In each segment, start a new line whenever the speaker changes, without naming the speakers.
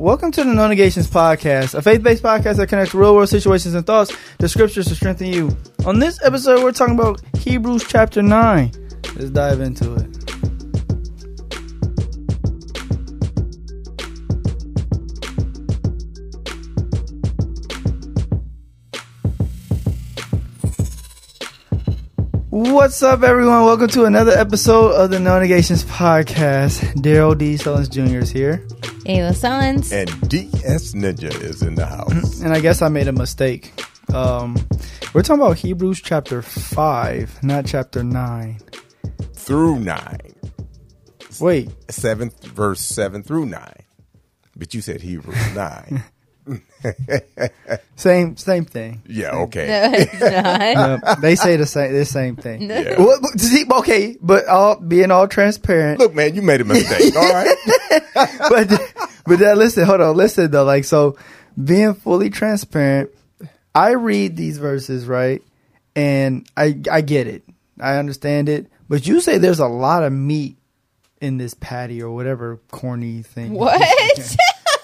Welcome to the No Negations Podcast, a faith based podcast that connects real world situations and thoughts to scriptures to strengthen you. On this episode, we're talking about Hebrews chapter 9. Let's dive into it. What's up, everyone? Welcome to another episode of the No Negations Podcast. Darrell D. Sullins Jr. is here.
Ayla Sullins.
And DS Ninja is in the house.
And I guess I made a mistake. Um, we're talking about Hebrews chapter 5, not chapter 9.
through 9.
Wait,
7th verse 7 through 9. But you said Hebrews 9.
same same thing.
yeah, okay.
No, it's not.
Yep, they say the same the same thing.
Yeah.
Well, but- see, okay, but all being all transparent.
Look, man, you made a mistake, all right?
but but that listen, hold on, listen though. Like so, being fully transparent, I read these verses right, and I I get it, I understand it. But you say there's a lot of meat in this patty or whatever corny thing.
what?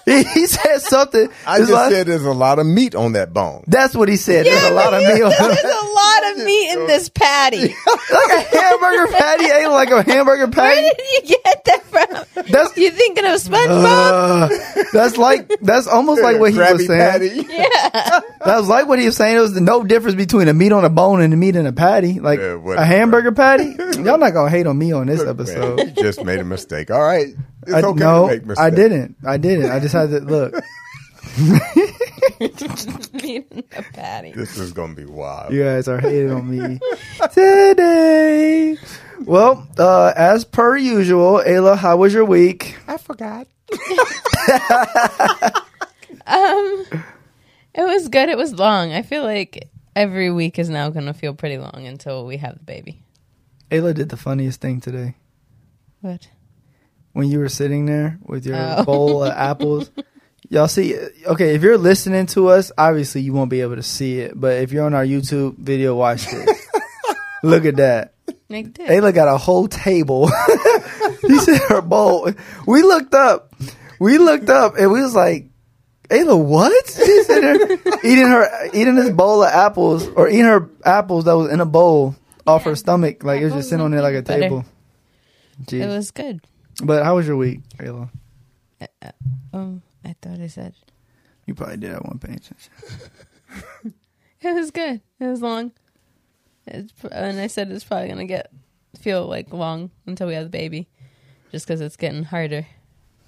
He, he said something.
I just
a lot-
said there's a lot of meat on that bone.
that's what he said. there's a lot of meat. on
There's a lot of meat in this patty.
like a hamburger patty ain't like a hamburger patty.
Where
patty.
did you get that from?
That's
You thinking of SpongeBob?
uh, that's like that's almost like what he
Krabby
was saying.
Patty.
That was like what he was saying. It was no difference between a meat on a bone and a meat in a patty. Like
Yeah,
a hamburger patty. Y'all not gonna hate on me on this
Man,
episode.
you just made a mistake. All right. It's
I,
okay
no,
to make mistakes.
I didn't. I didn't. I just had to look.
meat in a patty.
This is going to be wild.
You guys are hating on me today. Well, uh, as per usual, Ayla, how was your week?
I forgot.
Um, it was good. It was long. I feel like every week is now going to feel pretty long until we have the baby.
Ayla did the funniest thing today.
What?
When you were sitting there with your
Oh.
bowl of apples. Y'all see, okay, if you're listening to us, obviously you won't be able to see it. But if you're on our YouTube video, watch this. Look at that.
This.
Ayla got a whole table. he said her bowl. We looked up. We looked up and we was like, Ayla, what? She's sitting there eating her eating this bowl of apples or eating her apples that was in a bowl off her stomach. Like it was just sitting on there like a
butter.
table. Jeez.
It was good.
But how was your week, Ayla?
Um, I thought I said
You probably did at one paying attention.
it was good. It was long. It's, and I said it's probably gonna get feel like long until we have the baby, just because it's getting harder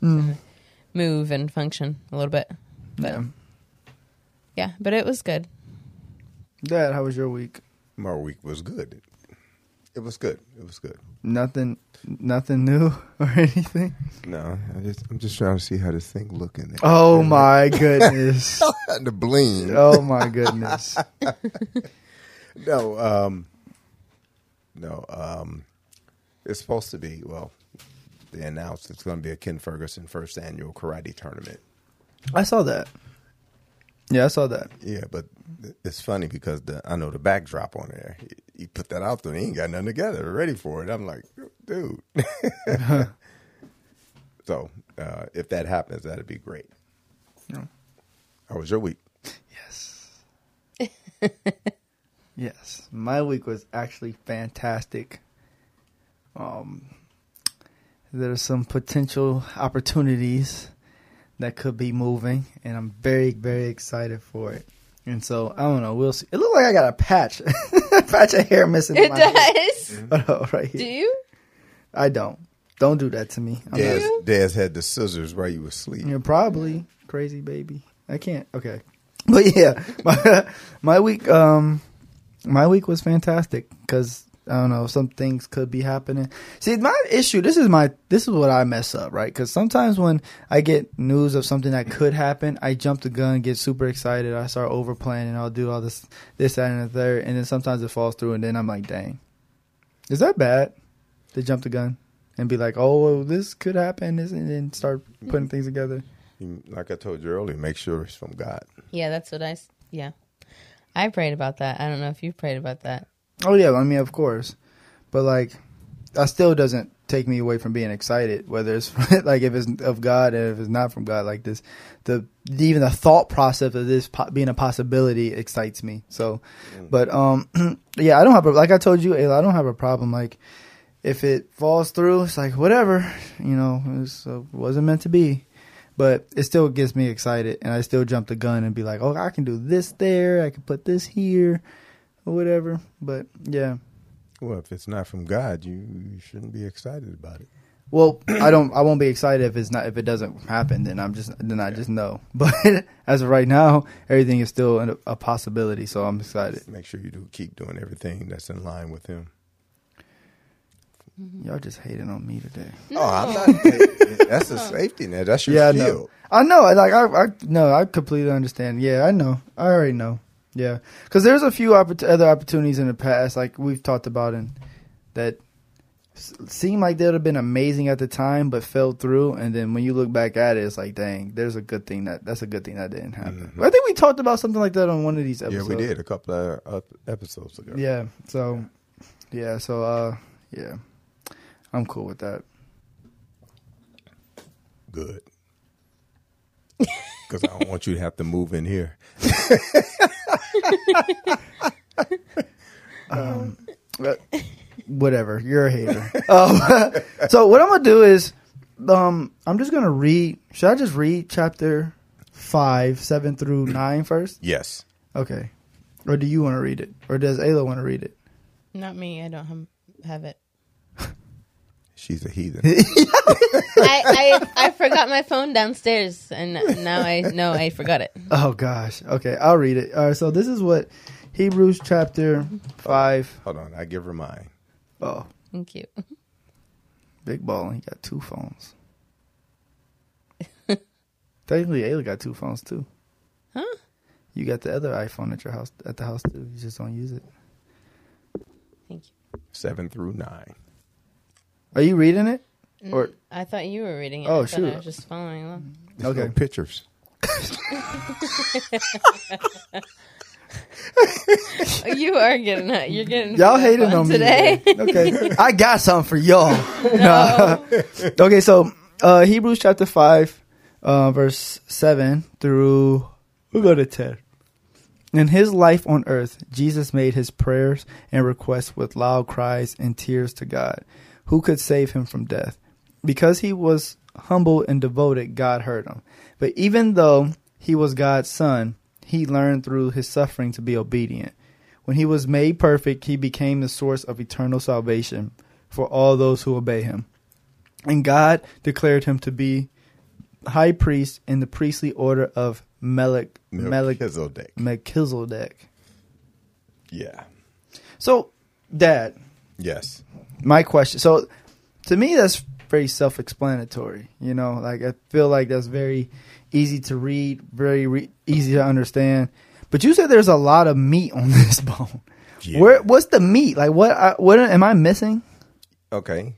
Mm.
to move and function a little bit. But
Yeah.
yeah, but it was good.
Dad, how was your week?
My week was good. It was good. It was good.
Nothing, nothing new or anything.
No, I just, I'm just trying to see how this thing look in there.
Oh my goodness!
the bling.
Oh my goodness!
No, um, no, um, it's supposed to be. Well, they announced it's going to be a Ken Ferguson first annual karate tournament.
I saw that. Yeah, I saw that.
Yeah, but it's funny because the I know the backdrop on there. He, he put that out there. He ain't got nothing together. Ready for it. I'm like, dude. so uh, if that happens, that'd be great.
Yeah.
How was your week?
Yes. yes, my week was actually fantastic. Um, there's some potential opportunities that could be moving, and I'm very, very excited for it. And so I don't know. We'll see. It looked like I got a patch, a patch of hair missing.
It
my head.
does.
Oh, right here.
Do you?
I don't. Don't do that to me. I'm not-
Daz, Daz had the scissors while you were asleep.
You're probably crazy, baby. I can't. Okay, but yeah, my my week um my week was fantastic because I don't know some things could be happening. See, my issue. This is my this is what I mess up right because sometimes when I get news of something that could happen, I jump the gun, get super excited, I start over planning, I'll do all this this that and the third, and then sometimes it falls through, and then I'm like, dang, is that bad to jump the gun? And be like, oh, well, this could happen, this, and then start putting things together.
Like I told you earlier, make sure it's from God.
Yeah, that's what I. Yeah, I prayed about that. I don't know if you prayed about that.
Oh yeah, I mean of course, but like, that still doesn't take me away from being excited. Whether it's like if it's of God and if it's not from God, like this, the even the thought process of this po- being a possibility excites me. So, but um, yeah, I don't have a like I told you, Ayla, I don't have a problem. Like if it falls through, it's like whatever, you know, it was, uh, wasn't meant to be. But it still gets me excited, and I still jump the gun and be like, "Oh, I can do this there. I can put this here, or whatever." But yeah,
Well, if it's not from God, you, you shouldn't be excited about it.
Well, I don't. I won't be excited if it's not. If it doesn't happen, then I'm just. Then I just know. But as of right now, everything is still a, a possibility. So I'm excited.
Make sure you do keep doing everything that's in line with Him. Mm-hmm.
Y'all just hating on me today.
Oh, I'm not. that's a safety net. That's your
Yeah, I know.
shield.
I know. Like I. I no. I completely understand. Yeah, I know. I already know. Yeah, because there's a few oppor- other opportunities in the past, like we've talked about, and that s- seemed like they would have been amazing at the time, but fell through. And then when you look back at it, it's like, dang, there's a good thing that that's a good thing that didn't happen.
Mhm.
I think we talked about something like that on one of these episodes.
Yeah, we did a couple of uh, episodes ago.
Yeah. So, yeah. So, uh, yeah, I'm cool with that.
Good. Because I don't want you to have to move in here.
But whatever. You're a hater. um, so what I'm gonna do is, um, I'm just gonna read. Should I just read chapter five, seven through nine first?
Yes.
Okay. Or do you want to read it, or does Ayla want to read it?
Not me. I don't have, have it.
She's a heathen.
I, I I forgot my phone downstairs, and now I know I forgot it.
Oh gosh. Okay, I'll read it. All right. So this is what Hebrews chapter five.
Hold on. I give her mine.
Oh,
Thank you.
big ball. He got two phones. Technically, Ayla got two phones too.
Huh?
You got the other iPhone at your house at the house too. You just don't use it.
Thank you.
Seven through nine.
Are you reading it? Or
I thought you were reading it.
Oh,
I thought
shoot.
I was just following along.
There's no
Okay.
pictures.
You are getting it. You're getting
y'all hating on me
today.
Okay, I got something for y'all. No. okay, so uh, Hebrews chapter five, uh, verse seven through we'll go to ten. In his life on earth, Jesus made his prayers and requests with loud cries and tears to God, who could save him from death. Because he was humble and devoted, God heard him. But even though he was God's son, he learned through his suffering to be obedient. When he was made perfect, he became the source of eternal salvation for all those who obey him. And God declared him to be high priest in the priestly order of Melech,
Melchizedek.
Melchizedek.
Yeah.
So, Dad,
Yes.
My question. So, to me, that's very self-explanatory. You know, like I feel like that's very easy to read, very re- easy to understand. But you said there's a lot of meat on this bone.
Yeah.
Where? What's the meat? Like, what? I, what am I missing?
Okay.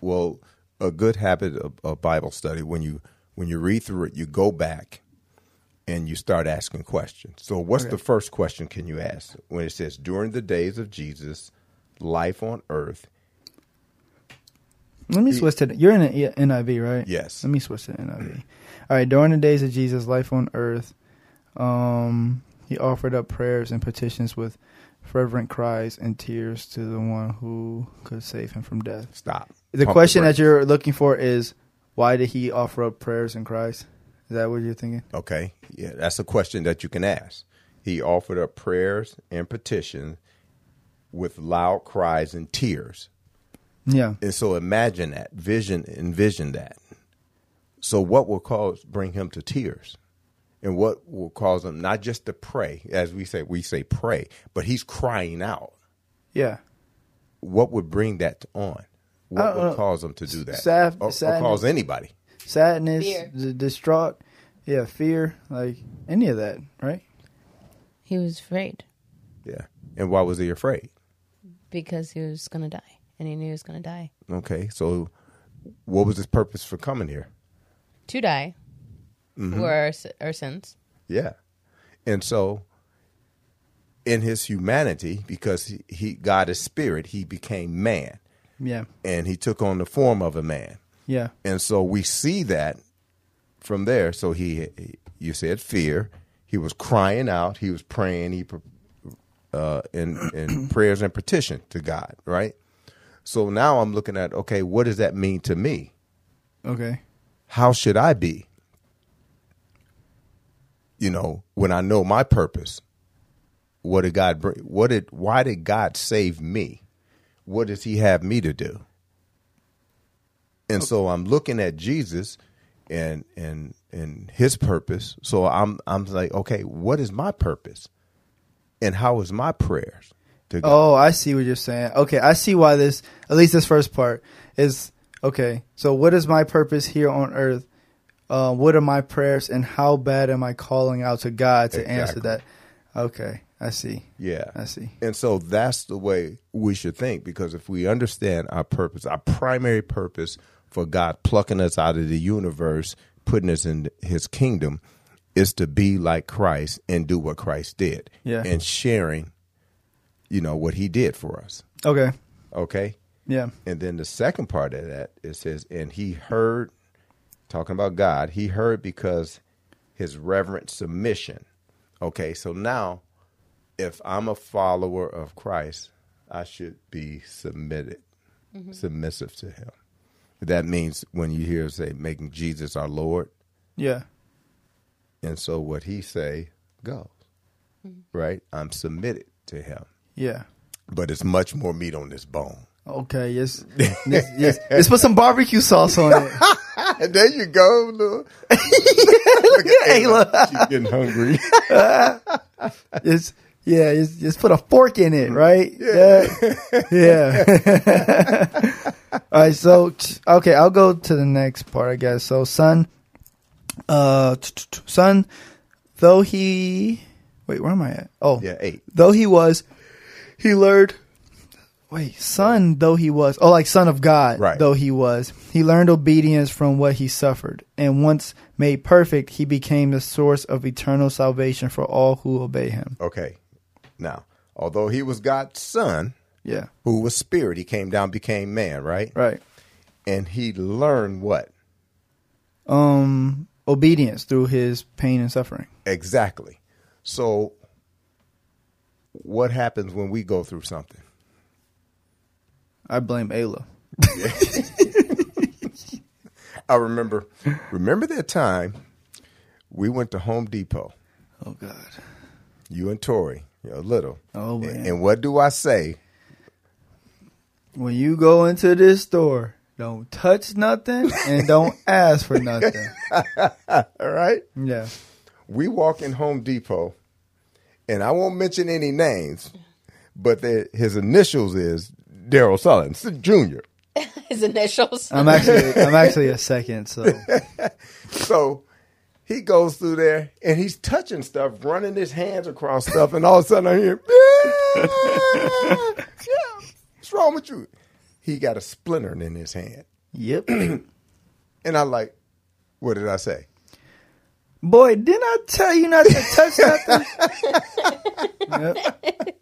Well, a good habit of, of Bible study when you when you read through it, you go back and you start asking questions. So, what's the first question can you ask when it says during the days of Jesus, life on earth?
Let me switch to the, you're in the E- NIV, right?
Yes.
Let me switch to the NIV. All right. During the days of Jesus' life on earth, um, he offered up prayers and petitions with fervent cries and tears to the one who could save him from death.
Stop.
The
Pump
question that you're looking for is why did he offer up prayers and cries? Is that what you're thinking?
Okay. Yeah, that's a question that you can ask. He offered up prayers and petitions with loud cries and tears.
Yeah.
And so imagine that, vision, envision that. So what will cause bring him to tears? And what will cause him not just to pray, as we say, we say pray, but he's crying out.
Yeah.
What would bring that on? What would
know.
cause him to do that?
Sad-
or, or
sadness.
cause anybody?
Sadness,
Fear.
d- distraught. Yeah. Fear. Like any of that, right?
He was afraid
Yeah. And why was he afraid?
because he was gonna die, and he knew he was gonna die.
Okay. So what was his purpose for coming here?
To die
Mm-hmm.
for our, our sins.
Yeah. And so in his humanity, because he, he God is spirit, he became man.
Yeah.
and he took on the form of a man.
Yeah.
And so we see that from there. So he, he- you said fear. He was crying out. He was praying. He uh, in in prayers and petition to God. Right. So now I'm looking at okay, what does that mean to me?
Okay.
How should I be? You know, when I know my purpose, what did God bring? What did? Why did God save me? What does He have me to do? And so I'm looking at Jesus and and and His purpose. So I'm I'm like, okay, what is my purpose? And how is my prayers to God?
Oh, I see what you're saying. Okay, I see why this, at least this first part, is okay. So, what is my purpose here on earth? Uh, what are my prayers, and how bad am I calling out to God to answer that? Okay, I see.
Yeah.
I see.
And so that's the way we should think because if we understand our purpose, our primary purpose for God plucking us out of the universe, putting us in his kingdom, is to be like Christ and do what Christ did.
Yeah.
And sharing, you know, what he did for us.
Okay.
Okay.
Yeah.
And then the second part of that it says, and he heard, talking about God, he heard because his reverent submission. Okay, so now if I'm a follower of Christ, I should be submitted, mm-hmm. submissive to him. That means when you hear say making Jesus our Lord,
Yeah.
and so what he say goes. Mm-hmm. Right? I'm submitted to him.
Yeah.
But it's much more meat on this bone.
Okay. Yes. yes, yes. Let's put some barbecue sauce on it.
there you go. Look, Look at
Ayla.
She's getting hungry.
It's yeah. Just, just put a fork in it, right? Yeah. Yeah. All right. So okay, I'll go to the next part, I guess. So son, uh, son, though he, wait, where am I at? Oh,
yeah, eight.
though he was, he learned. Wait, son, though he was, oh, like son of God,
Right.
though he was, he learned obedience from what he suffered, and once made perfect, he became the source of eternal salvation for all who obey him.
Okay. Now, although he was God's son,
Yeah,
who was spirit, he came down, became man, right?
right.
And he learned what?
Um, obedience through his pain and suffering.
Exactly. So, what happens when we go through something?
I blame Ayla.
I remember, remember that time we went to Home Depot,
Oh God.
you and Tori, you know, little.
Oh
and,
man.
and what do I say?
when you go into this store, don't touch nothing and don't ask for nothing.
All right.
Yeah.
we walk in Home Depot, and I won't mention any names, but the, his initials is Darrell Sullins Jr.
His initials.
I'm actually I'm actually a second, so
So he goes through there and he's touching stuff, running his hands across stuff, and all of a sudden I hear, ah, yeah, what's wrong with you? He got a splinter in his hand,
Yep.
and I like, what did I say?
Boy, didn't I tell you not to touch nothing? yep.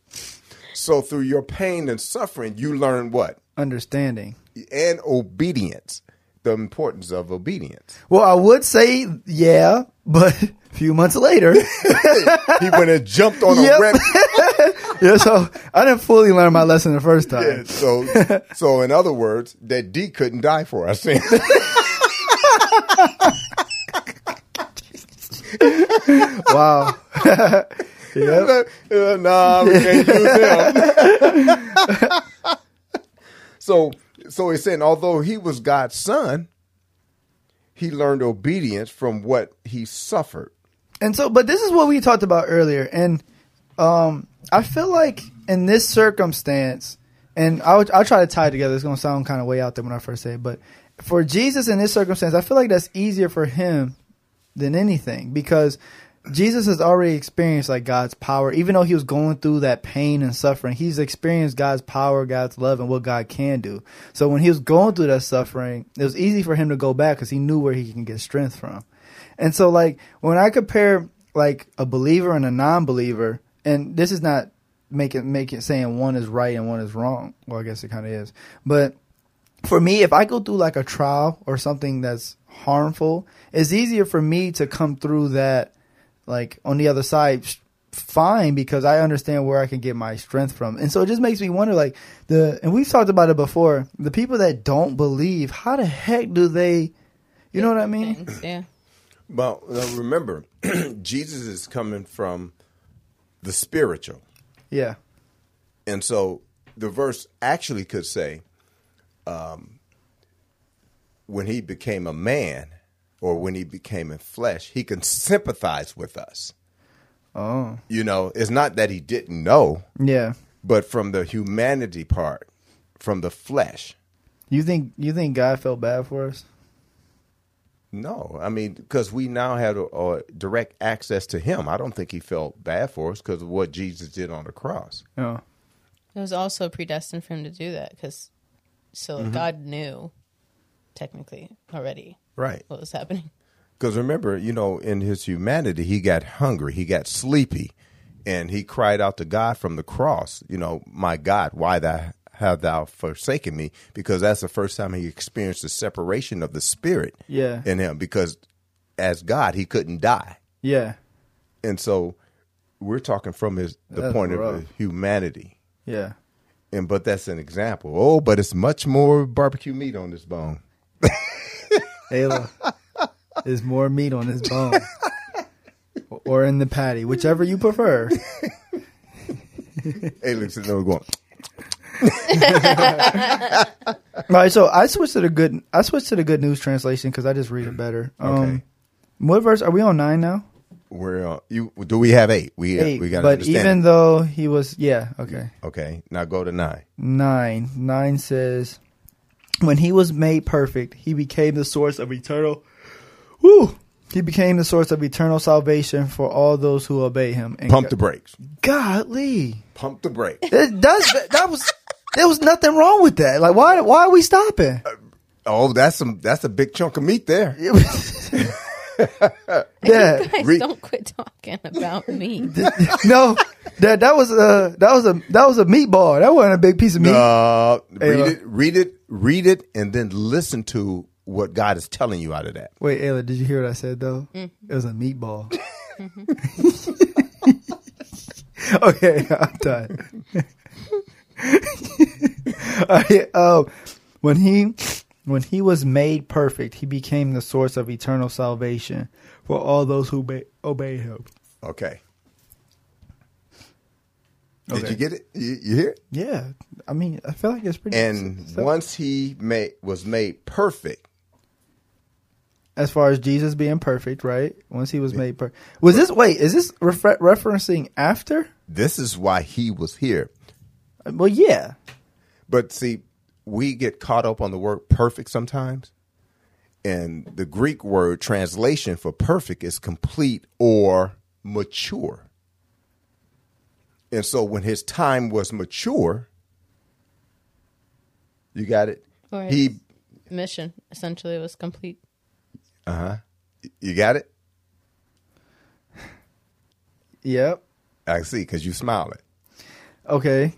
So through your pain and suffering, you learn what
Understanding.
and obedience, the importance of obedience.
Well, I would say yeah, but a few months later,
He went and jumped on a
Yep.
red.
yeah. So I didn't fully learn my lesson the first time.
Yeah, so, so in other words, that D couldn't die for us.
Wow. yep.
Nah, we can't use him. so, so he's saying, although he was God's son, he learned obedience from what he suffered.
And so, but this is what we talked about earlier, and um, I feel like in this circumstance, and I'll, I'll try to tie it together. It's going to sound kind of way out there when I first say it, but for Jesus in this circumstance, I feel like that's easier for him than anything because Jesus has already experienced like God's power, even though he was going through that pain and suffering. He's experienced God's power, God's love, and what God can do. So when he was going through that suffering, it was easy for him to go back because he knew where he can get strength from. And so, like, when I compare like a believer and a non-believer, and this is not making make it saying one is right and one is wrong. Well, I guess it kind of is, but for me, if I go through like a trial or something that's harmful, it's easier for me to come through that like on the other side fine because I understand where I can get my strength from. And so it just makes me wonder like the and we've talked about it before, the people that don't believe, how the heck do they you know what I mean?
Things, yeah.
Well, remember, Jesus is coming from the spiritual.
Yeah.
And so the verse actually could say, um, when he became a man or when he became in flesh, he can sympathize with us.
Oh.
You know, it's not that he didn't know,
Yeah.
but from the humanity part, from the flesh.
You think you think God felt bad for us?
No, I mean, because we now have a, a direct access to him. I don't think he felt bad for us because of what Jesus did on the cross.
Oh.
It was also predestined for him to do that because so
Mm-hmm.
God knew technically already
Right.
what was happening.
Because remember, you know, in his humanity, he got hungry, he got sleepy, and he cried out to God from the cross, you know, my God, why thou have thou forsaken me? Because that's the first time he experienced the separation of the spirit
Yeah.
in him. Because as God, he couldn't die.
Yeah.
And so we're talking from his the
That's
point
rough.
of humanity.
Yeah.
And but that's an example. Oh, but it's much more barbecue meat on this bone.
Ayla, there's more meat on this bone. or in the patty, whichever you prefer.
Looks at them going.
All right, so I switched to the good. I switched to the good news translation because I just read it better. Um,
Okay.
What verse are we on nine now?
We're uh, you. Do we have eight? We
Eight.
we got to
but
understand.
even though he was, yeah, okay.
okay, now go to nine.
Nine. Nine says, when he was made perfect, he became the source of eternal. Woo! He became the source of eternal salvation for all those who obey him. And
Pump the brakes.
Golly,
Pump the brakes.
it does. That was. There was nothing wrong with that. Like, why? Why are we stopping?
Oh, that's some. That's a big chunk of meat there.
It was- yeah.
Guys,
Re-
don't quit talking about me.
no, that that was a that was a that was a meatball. That wasn't a big piece of meat.
Uh, read
Ayla.
it. Read it. Read it, and then listen to what God is telling you out of that.
Wait, Ayla, did you hear what I said though? It was a meatball. okay, I'm done. All right, um, when he when he was made perfect, he became the source of eternal salvation for all those who obey, obey him.
Okay. Did you get it? You, you hear it?
Yeah, I mean, I feel like it's pretty.
And
so-
once he made was made perfect,
as far as Jesus being perfect, right? Once he was made perfect, was this? Wait, is this refer- referencing after?
this is why he was here.
Well, yeah,
But see, we get caught up on the word perfect sometimes. And the Greek word translation for perfect is complete or mature. And so when his time was mature, you got it?
Or
He
mission essentially was complete.
uh-huh. You got it?
yep,
I see cuz you smiling.
okay.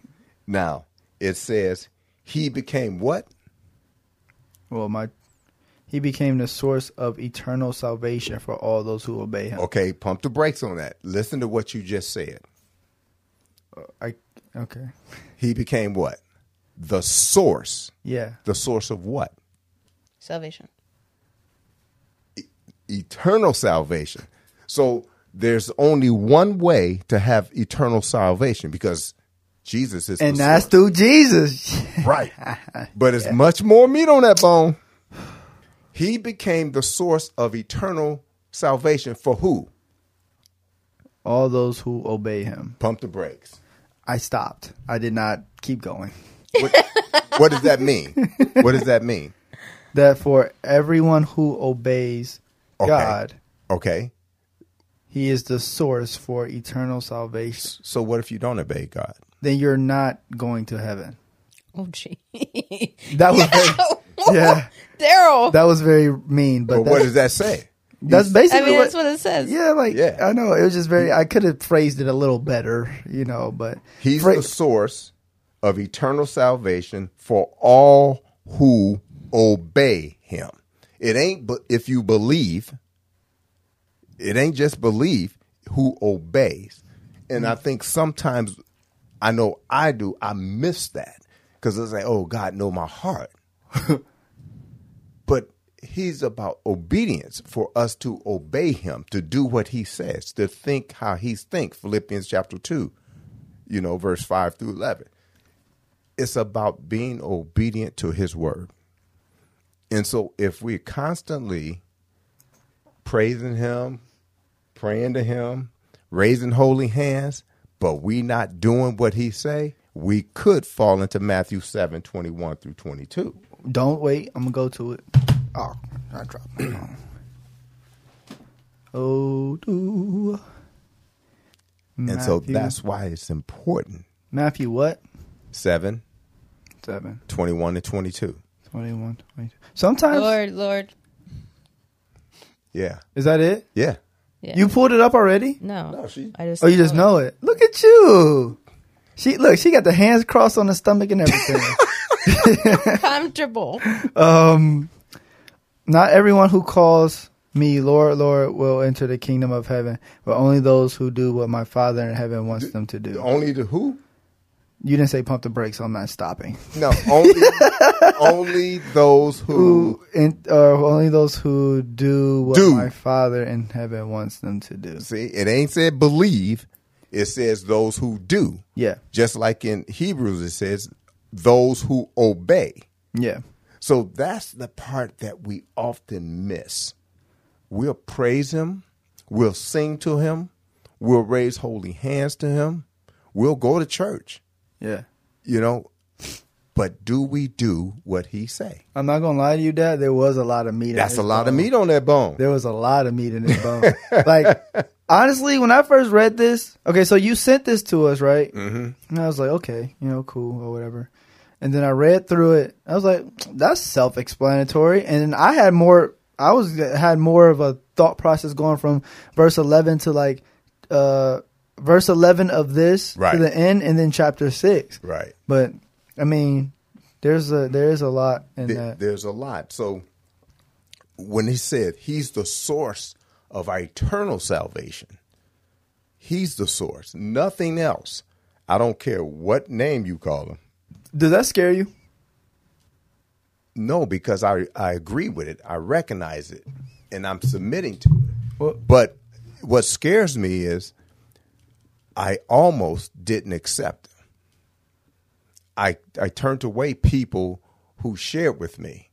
Now, it says he became what?
Well, my he became the source of eternal salvation for all those who obey him.
Okay, pump the brakes on that. Listen to what you just said.
Uh, I okay,
He became what? The source.
yeah,
The source of what?
Salvation.
Eternal salvation. So there's only one way to have eternal salvation because Jesus is
and that's through Jesus.
right. But it's much more meat on that bone. He became the source of eternal salvation for who?
all those who obey him.
Pump the brakes.
I stopped. I did not keep going.
What, what does that mean? What does that mean?
That for everyone who obeys
Okay.
God,
Okay.
He is the source for eternal salvation.
So what if you don't obey God?
Then you're not going to heaven.
Oh, gee.
That was very, yeah,
Darrell.
that was very mean. But
But what does that say?
that's
I
basically
mean,
what,
that's what it says.
Yeah, like
Yeah.
I know it was just very. I could have phrased it a little better, you know. But
He's
Fra-
the source of eternal salvation for all who obey him. It ain't but if you believe, it ain't just belief. who obeys. And I mm. think sometimes I know I do, I miss that. Because it's like, oh, God know my heart. but he's about obedience for us to obey him, to do what he says, to think how he thinks. Philippians chapter 2, you know, verse 5 through 11. It's about being obedient to his word. And so if we're constantly praising him, praying to him, raising holy hands, but we not doing what he say, we could fall into Matthew 7, 21 through 22.
Don't wait. I'm gonna go to it. Oh, I dropped my phone. Oh, do.
And so that's why it's important.
Matthew what?
7,
Seven.
21 and 22.
21, 22. Sometimes
Lord, Lord.
Yeah.
is that it?
Yeah.
Yeah.
You pulled it up already?
no.
No, she-
I just
Oh, you just know it. Look at you. She look. She got the hands crossed on the stomach and everything.
comfortable.
um, not everyone who calls me Lord, Lord will enter the kingdom of heaven, but only those who do what my Father in heaven wants them to do.
Only the who?
You didn't say pump the brakes. I'm not stopping.
No, only only those who
Who in, uh, only those who do what
Do.
my Father in heaven wants them to do.
see it ain't said believe, it says those who do.
Yeah,
Just like in Hebrews it says those who obey.
yeah,
So that's the part that we often miss. We'll praise him, we'll sing to him, we'll raise holy hands to him, we'll go to church,
yeah.
you know, but do we do what he say?
I'm not gonna lie to you, Dad. There was a lot of meat. in
That's a lot of meat on that bone.
There was a lot of meat in this bone. like, honestly, when I first read this, okay, so you sent this to us, right? Mm-hmm. And I was like, okay, you know, cool or whatever. And then I read through it. I was like, that's self-explanatory. And then I had more. I was had more of a thought process going from verse 11 to like uh verse 11 of this
Right.
to the end, and then chapter six.
Right.
But I mean, there's a there is a lot in
Th-
that.
there's a lot. So when he said he's the source of our eternal salvation, he's the source, nothing else. I don't care what name you call him.
Does that scare you?
No, because I I agree with it. I recognize it, and I'm submitting to it.
Well-
but what scares me is I almost didn't accept. it. I I turned away people who shared with me.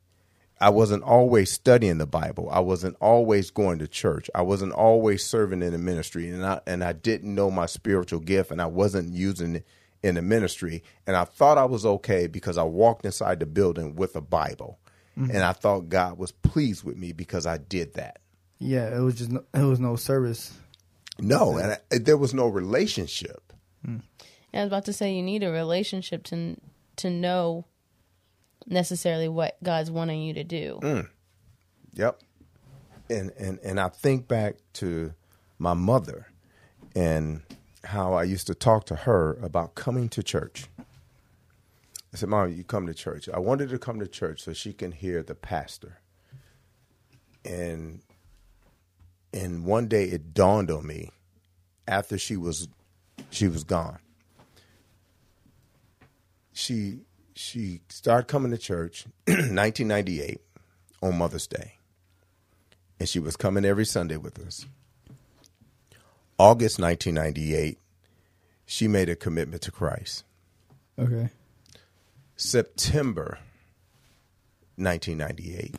I wasn't always studying the Bible. I wasn't always going to church. I wasn't always serving in the ministry, and I and I didn't know my spiritual gift, and I wasn't using it in the ministry. And I thought I was okay because I walked inside the building with a Bible, mm-hmm. and I thought God was pleased with me because I did that.
Yeah, it was just no, it was no service.
No, and I, there was no relationship. Hmm.
I was about to say you need a relationship to to know necessarily what God's wanting you to do. Mm.
Yep. And and and I think back to my mother and how I used to talk to her about coming to church. I said, "Mom, you come to church." I wanted her to come to church so she can hear the pastor. And and one day it dawned on me after she was she was gone. She she started coming to church 1998 on Mother's Day. And she was coming every Sunday with us. August 1998, she made a commitment to Christ.
Okay.
September 1998,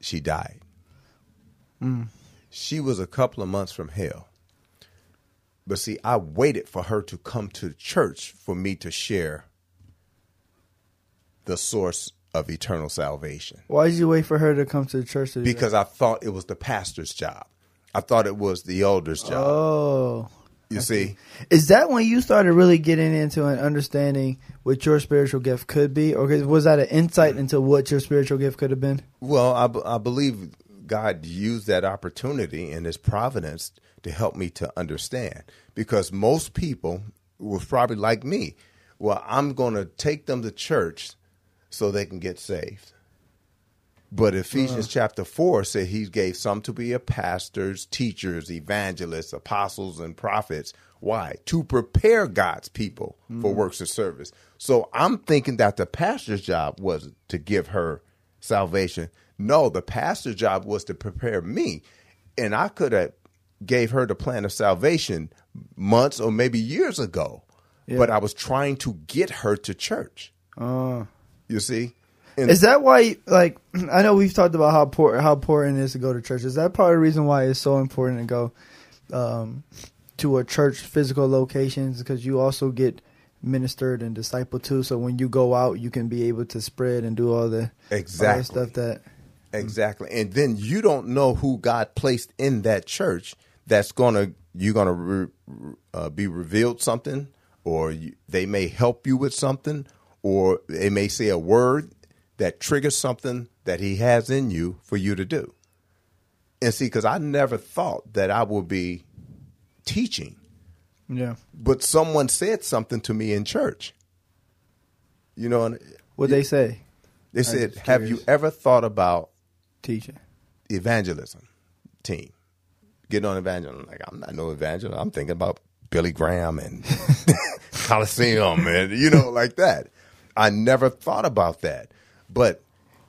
she died. Mm. She was a couple of months from hell. But see, I waited for her to come to church for me to share the source of eternal salvation.
Why did you wait for her to come to the church? To?
Because I thought it was the pastor's job. I thought it was the elder's job.
oh,
you see?
is that when you started really getting into an understanding what your spiritual gift could be, or was that an insight into what your spiritual gift could have been?
Well, I, b- I believe God used that opportunity in His providence to help me to understand. Because most people were probably like me. Well, I'm going to take them to church so they can get saved. But Ephesians uh. chapter 4 said he gave some to be a pastors, teachers, evangelists, apostles, and prophets. Why? To prepare God's people for mm. works of service. So I'm thinking that the pastor's job was to give her salvation. No, the pastor's job was to prepare me. And I could have gave her the plan of salvation months or maybe years ago. But I was trying to get her to church.
Uh,
You see? And
is that why? Like, I know we've talked about how poor how important it is to go to church. Is that part of the reason why it's so important to go um, to a church physical locations? Because you also get ministered and discipled too. So when you go out, you can be able to spread and do all the all the stuff that.
Exactly. And then you don't know who God placed in that church that's going to, you're going to re, uh, be revealed something, or you, they may help you with something, or they may say a word that triggers something that He has in you for you to do. And see, because I never thought that I would be teaching,
Yeah.
but someone said something to me in church. You know,
What they say,
they said, Have you ever thought about
teaching.
evangelism team. Getting on evangelism. Like I'm not no evangelist. I'm thinking about Billy Graham and Coliseum and you know like that. I never thought about that, but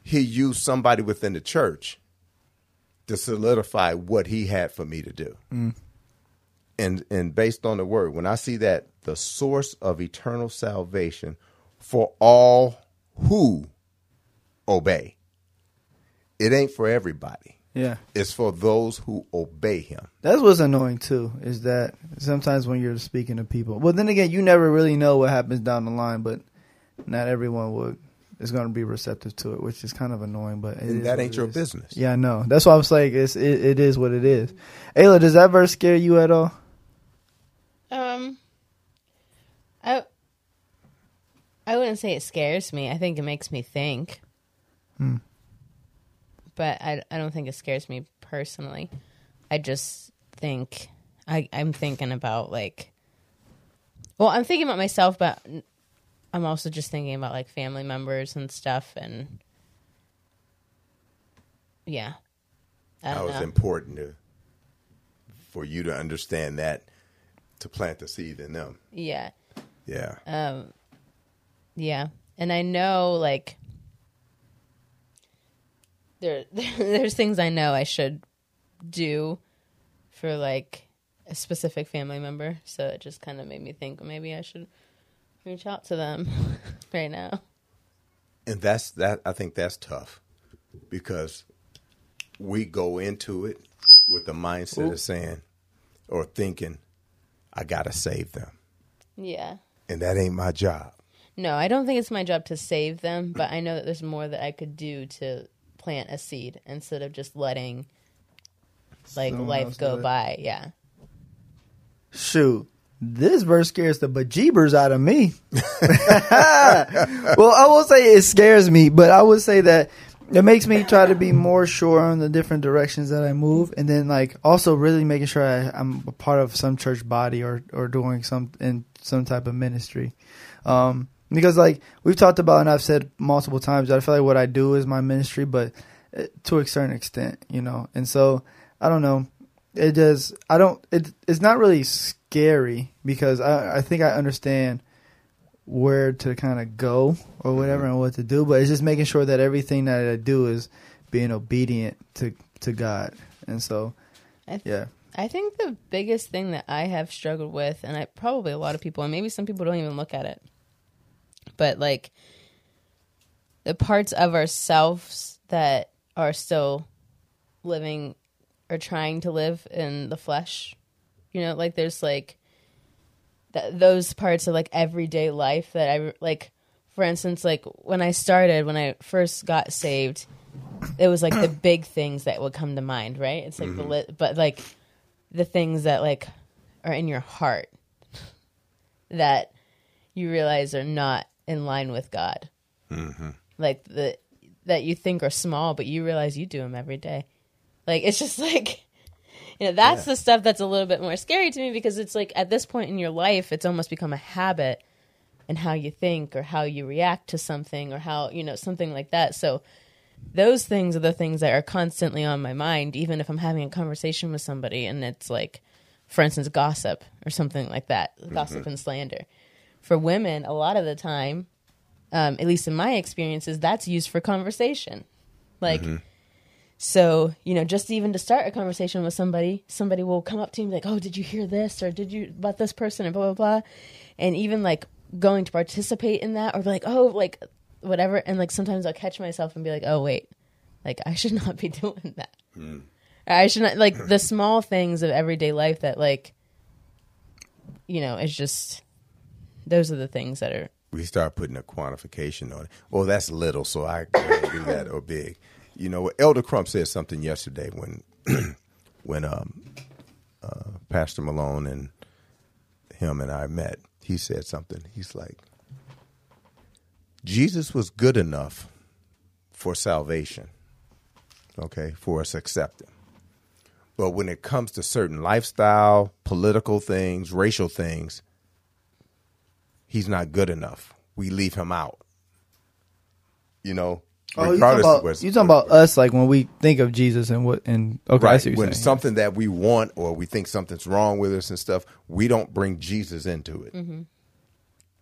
he used somebody within the church to solidify what he had for me to do. Mm. And and based on the word, when I see that the source of eternal salvation for all who obey, it ain't for everybody.
Yeah.
It's for those who obey him.
That's what's annoying too, is that sometimes when you're speaking to people, well, then again, you never really know what happens down the line, but not everyone would is going to be receptive to it, which is kind of annoying. But it
And
is
that ain't
it
your
is.
business.
Yeah, I know. That's why I was like, it's it, it is what it is. Ayla, does that verse scare you at all?
Um, I I wouldn't say it scares me. I think it makes me think.
Hmm.
But I I don't think it scares me personally. I just think I I'm thinking about like. Well, I'm thinking about myself, but I'm also just thinking about like family members and stuff, and yeah. I
was
know.
important to, for you to understand that to plant the seed in them.
yeah.
Yeah.
Um, yeah, and I know like there there's things I know I should do for like a specific family member, so it just kind of made me think maybe I should reach out to them right now.
And that's that I think that's tough because we go into it with the mindset of saying or thinking, I gotta save them.
Yeah.
And that ain't my job.
No, I don't think it's my job to save them, but I know that there's more that I could do to plant a seed instead of just letting like
Someone
life go
it.
by. Yeah.
Shoot. This verse scares the bejeebers out of me. well, I will say it scares me, but I would say that it makes me try to be more sure on the different directions that I move, and then like also really making sure I, I'm a part of some church body or or doing some in some type of ministry. Um, because like we've talked about, and I've said multiple times, I feel like what I do is my ministry, but uh, to a certain extent, you know. And so I don't know. It does. I don't. It, it's not really scary because I I think I understand where to kind of go or whatever and what to do, but it's just making sure that everything that I do is being obedient to to God. And so,
I th-
yeah,
I think the biggest thing that I have struggled with, and I probably a lot of people, and maybe some people don't even look at it, but like the parts of ourselves that are still living or trying to live in the flesh, you know, like there's like that those parts of like everyday life that I like. For instance, like when I started, when I first got saved, it was like the big things that would come to mind, right? It's like the mm-hmm. lit, but like the things that like are in your heart that you realize are not in line with God. Mm-hmm. Like the that you think are small, but you realize you do them every day. Like it's just like you know that's the stuff that's a little bit more scary to me because it's like at this point in your life, it's almost become a habit, and how you think or how you react to something or how you know something like that. So those things are the things that are constantly on my mind even if i'm having a conversation with somebody and it's like for instance gossip or something like that gossip mm-hmm. and slander for women a lot of the time um, at least in my experiences that's used for conversation like so, you know, just even to start a conversation with somebody, somebody will come up to you and be like, Oh, did you hear this? Or did you about this person? And blah, blah, blah. And even like going to participate in that or be like, Oh, like whatever. And like sometimes I'll catch myself and be like, Oh, wait, like I should not be doing that. Or I should not, like the small things of everyday life that, like, you know, it's just, those are the things that are,
we start putting a quantification on it. Well, that's little, so I can't do that or big. You know, Elder Crump said something yesterday when when um, uh, Pastor Malone and him and I met. He said something. He's like, Jesus was good enough for salvation, okay, for us accepting. But when it comes to certain lifestyle, political things, racial things, he's not good enough. We leave him out. You know,
Oh, you talking about,
what's-
you talking about us like when we think of Jesus and what and okay, I
right
see what you're
when
saying.
something that we want or we think something's wrong with us and stuff, we don't bring Jesus into it.
Mm-hmm.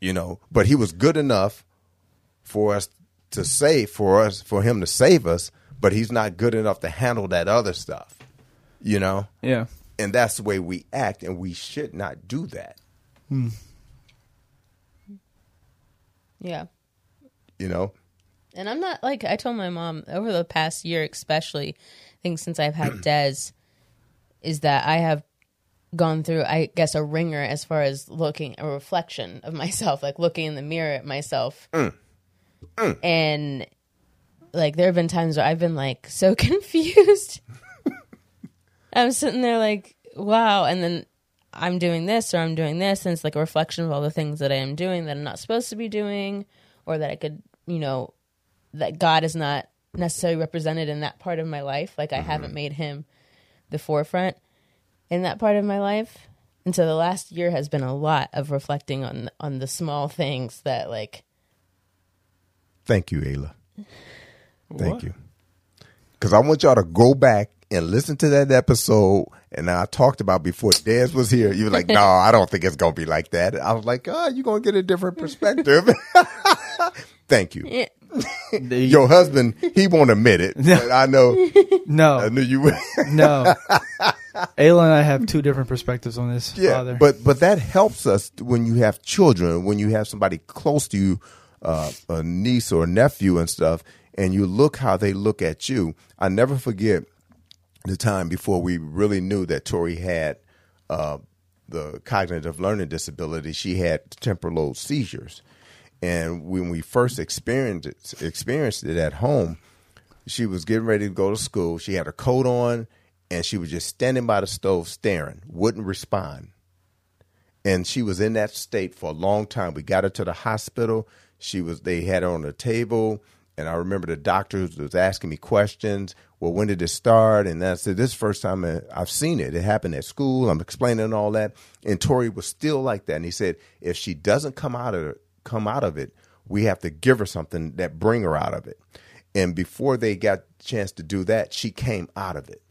You know, but he was good enough for us to save for us for him to save us, but he's not good enough to handle that other stuff. You know,
yeah.
and that's the way we act, and we should not do that.
Yeah.
You know,
And I'm not like I told my mom over the past year, especially, I think since I've had Des, is that I have gone through, I guess, a ringer as far as looking a reflection of myself, like looking in the mirror at myself, mm. Mm. and like there have been times where I've been like so confused. I'm sitting there like, wow, and then I'm doing this or I'm doing this, and it's like a reflection of all the things that I am doing that I'm not supposed to be doing, or that I could, you know, that God is not necessarily represented in that part of my life. Like I haven't mm-hmm. made him the forefront in that part of my life. And so the last year has been a lot of reflecting on on the small things that like
thank you, Ayla. Thank
What?
you. Because I want y'all to go back and listen to that episode. And I talked about before Dez was here. You were like, no, I don't think it's going to be like that. I was like, oh, you're going to get a different perspective. Thank you.
The-
Your husband, he won't admit it. But I know,
No.
I knew you would.
no. Ayla and I have two different perspectives on this.
yeah.
father.
But, but that helps us when you have children, when you have somebody close to you, uh, a niece or a nephew and stuff, and you look how they look at you. I never forget the time before we really knew that Tori had uh, the cognitive learning disability. She had temporal lobe seizures, and when we first experienced it, experienced it at home, she was getting ready to go to school. She had a coat on, and she was just standing by the stove staring, wouldn't respond. And she was in that state for a long time. We got her to the hospital. She was they had her on the table, and I remember the doctors was asking me questions. Well, when did it start? And I said, "This first time I've seen it. It happened at school." I'm explaining all that, and Tori was still like that. And he said, "If she doesn't come out of come out of it, we have to give her something that bring her out of it." And before they got a chance to do that, she came out of it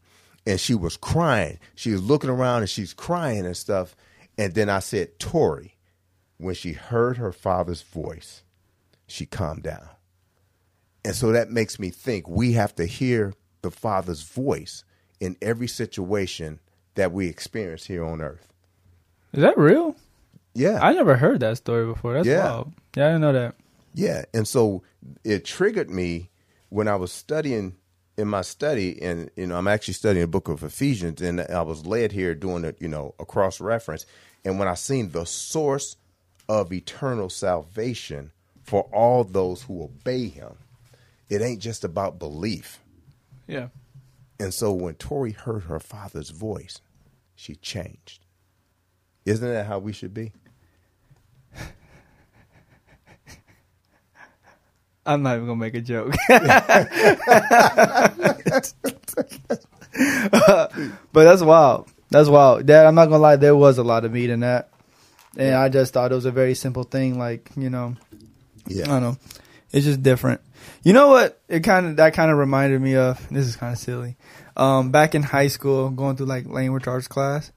and she was crying. She was looking around and she's crying and stuff. And then I said, Tori, when she heard her father's voice, she calmed down. And so that makes me think we have to hear the father's voice in every situation that we experience here on earth.
is that real?
Yeah.
I never heard that story before. That's
Yeah.
wild. Yeah, I didn't know that.
Yeah, and so it triggered me when I was studying in my study, and you know, I'm actually studying the book of Ephesians, and I was led here doing it, you know, a cross reference, and when I seen the source of eternal salvation for all those who obey Him, it ain't just about belief.
Yeah.
And so when Tori heard her father's voice, she changed. Isn't that how we should be?
I'm not even gonna make a joke. but that's wild. That's wild. Dad, I'm not gonna lie, there was a lot of meat in that. and I just thought it was a very simple thing. Like you know, I don't know, it's just different. You know what? It kind of that kind of reminded me of. This is kind of silly. Um, back in high school, going through like language arts class,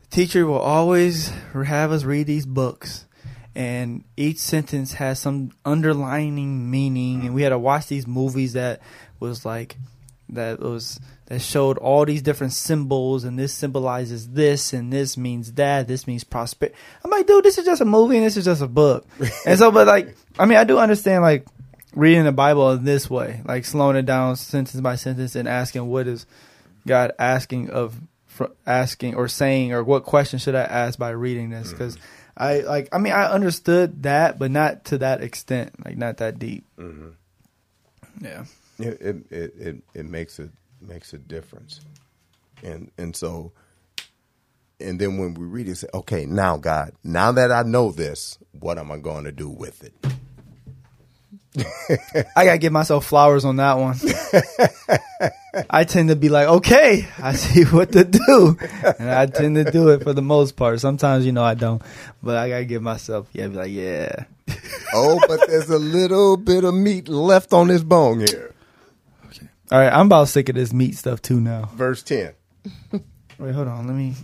the teacher will always have us read these books and each sentence has some underlining meaning and we had to watch these movies that was like that was that showed all these different symbols and this symbolizes this and this means that this means prosperity i'm like dude this is just a movie and this is just a book and so but like i mean i do understand like reading the bible in this way like slowing it down sentence by sentence and asking what is god asking of asking or saying or what question should I ask by reading this? Because I like I mean I understood that, but not to that extent, like not that deep.
Mhm.
Yeah.
It, it it it it makes a makes a difference, and and so, and then when we read it, say, okay, now God, now that I know this, what am I going to do with it?
I gotta give myself flowers on that one. I tend to be like, okay, I see what to do, and I tend to do it for the most part. Sometimes, you know, I don't, but I gotta give myself, yeah, be like, yeah.
Oh, but there's a little bit of meat left on this bone here.
All right, I'm about sick of this meat stuff too now.
Verse ten.
Wait, hold on, let me.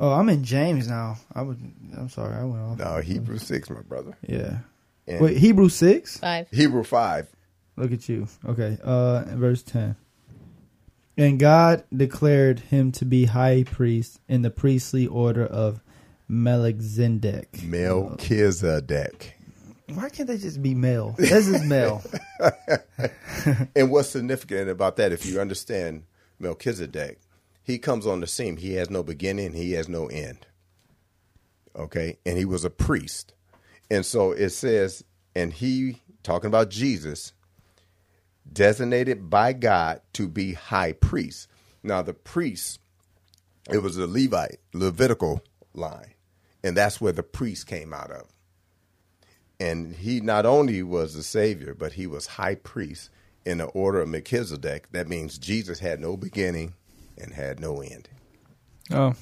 Oh, I'm in James now. I would. I'm sorry, I went off.
No, Hebrew six, my brother.
Yeah.
And
Wait, Hebrew six.
Five.
Hebrew five.
Look at you. Okay. Uh, verse ten. And God declared him to be high priest in the priestly order of Melchizedek.
Melchizedek.
Why can't they just be male? This is male.
And what's significant about that, if you understand Melchizedek, he comes on the scene. He has no beginning, he has no end. Okay? And he was a priest. And so it says, and he, talking about Jesus, designated by God to be high priest. Now, the priest, it was a Levite, Levitical line. And that's where the priest came out of. And he not only was the Savior, but he was high priest in the order of Melchizedek. That means Jesus had no beginning and had no end.
Oh.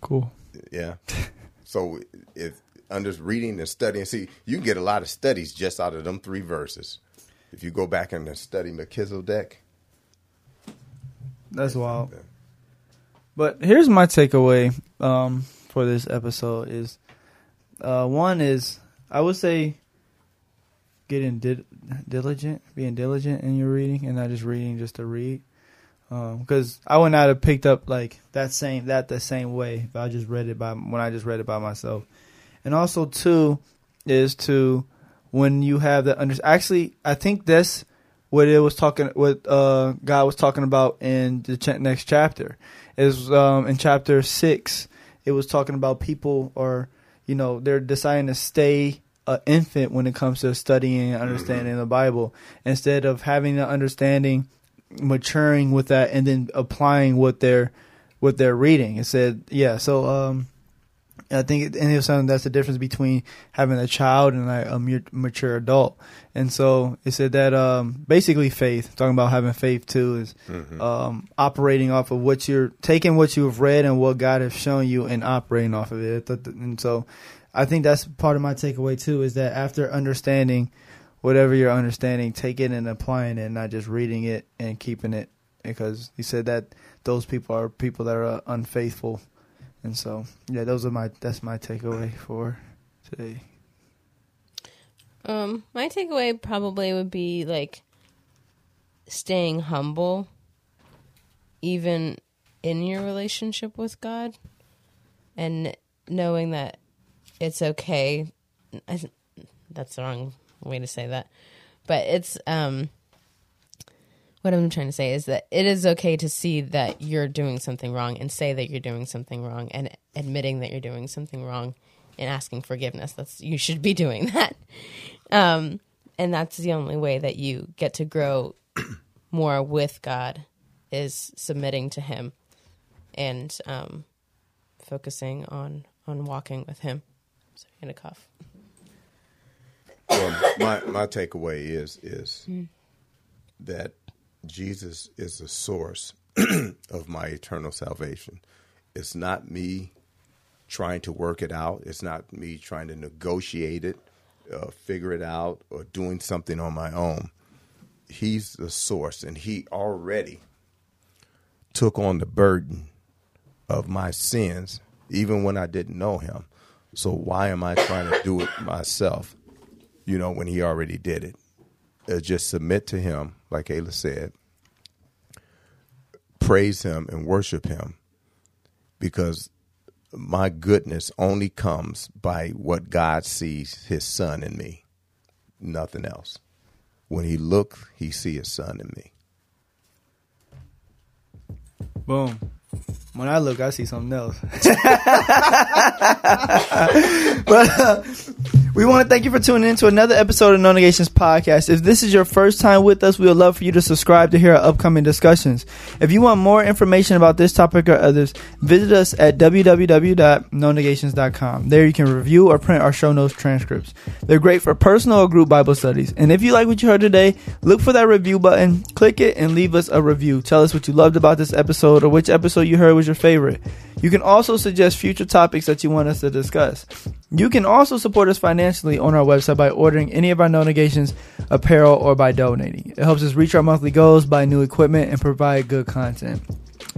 Cool.
Yeah. so if under reading and studying, see, you can get a lot of studies just out of them three verses. If you go back and study Melchizedek,
That's wild. But here's my takeaway um, for this episode is uh, one is I would say getting di- diligent, being diligent in your reading, and not just reading just to read. Because I would not have picked up like that same that the same way if I just read it by when I just read it by myself. And also two is to when you have the under actually I think this what it was talking what uh God was talking about in the ch- next chapter is um in chapter 6 it was talking about people or you know they're deciding to stay an infant when it comes to studying and understanding the Bible. Instead of having the understanding maturing with that and then applying what they're what they're reading. It said yeah so um I think it, and it was something that's the difference between having a child and like a mature adult. And so it said that um, basically faith, talking about having faith too, is um, operating off of what you're taking what you've read and what God has shown you and operating off of it. And so I think that's part of my takeaway too is that after understanding whatever you're understanding, take it and applying it, not just reading it and keeping it. Because he said that those people are people that are unfaithful and so, yeah, those are my that's my takeaway for today.
Um, my takeaway probably would be like staying humble, even in your relationship with God, and knowing that it's okay. I, that's the wrong way to say that, but it's um. What I'm trying to say is that it is okay to see that you're doing something wrong and say that you're doing something wrong and admitting that you're doing something wrong and asking forgiveness. That's you should be doing that. Um, and that's the only way that you get to grow more with God is submitting to Him and um, focusing on on walking with Him. Sorry, I'm gonna cough.
well, my my takeaway is is that Jesus is the source of my eternal salvation, It's not me trying to work it out. It's not me trying to negotiate it, uh, figure it out, or doing something on my own. He's the source, and He already took on the burden of my sins, even when I didn't know Him. So why am I trying to do it myself? You know, when He already did it. Uh, just submit to Him, like Ayla said. Praise Him and worship Him, because my goodness only comes by what God sees His Son in me, nothing else. When He looks, He see His Son in me.
Boom. When I look, I see something else. but uh, we want to thank you for tuning in to another episode of No Negations Podcast. If this is your first time with us, we would love for you to subscribe to hear our upcoming discussions. If you want more information about this topic or others, visit us at www.nonegations.com. There you can review or print our show notes transcripts. They're great for personal or group Bible studies. And if you like what you heard today, look for that review button, click it, and leave us a review. Tell us what you loved about this episode or which episode you heard was your favorite. You can also suggest future topics that you want us to discuss. You can also support us financially on our website by ordering any of our no negations apparel or by donating. It helps us reach our monthly goals, buy new equipment, and provide good content.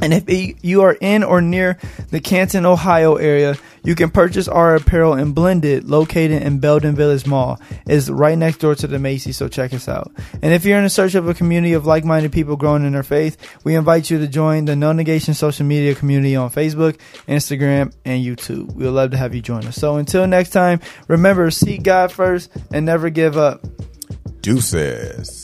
And if you are in or near the Canton, Ohio area, you can purchase our apparel in Blended, located in Belden Village Mall. It's right next door to the Macy's, so check us out. And if you're in search of a community of like-minded people growing in their faith, we invite you to join the No Negation social media community on Facebook, Instagram, and YouTube. We would love to have you join us. So until next time, remember, seek God first and never give up.
Deuces.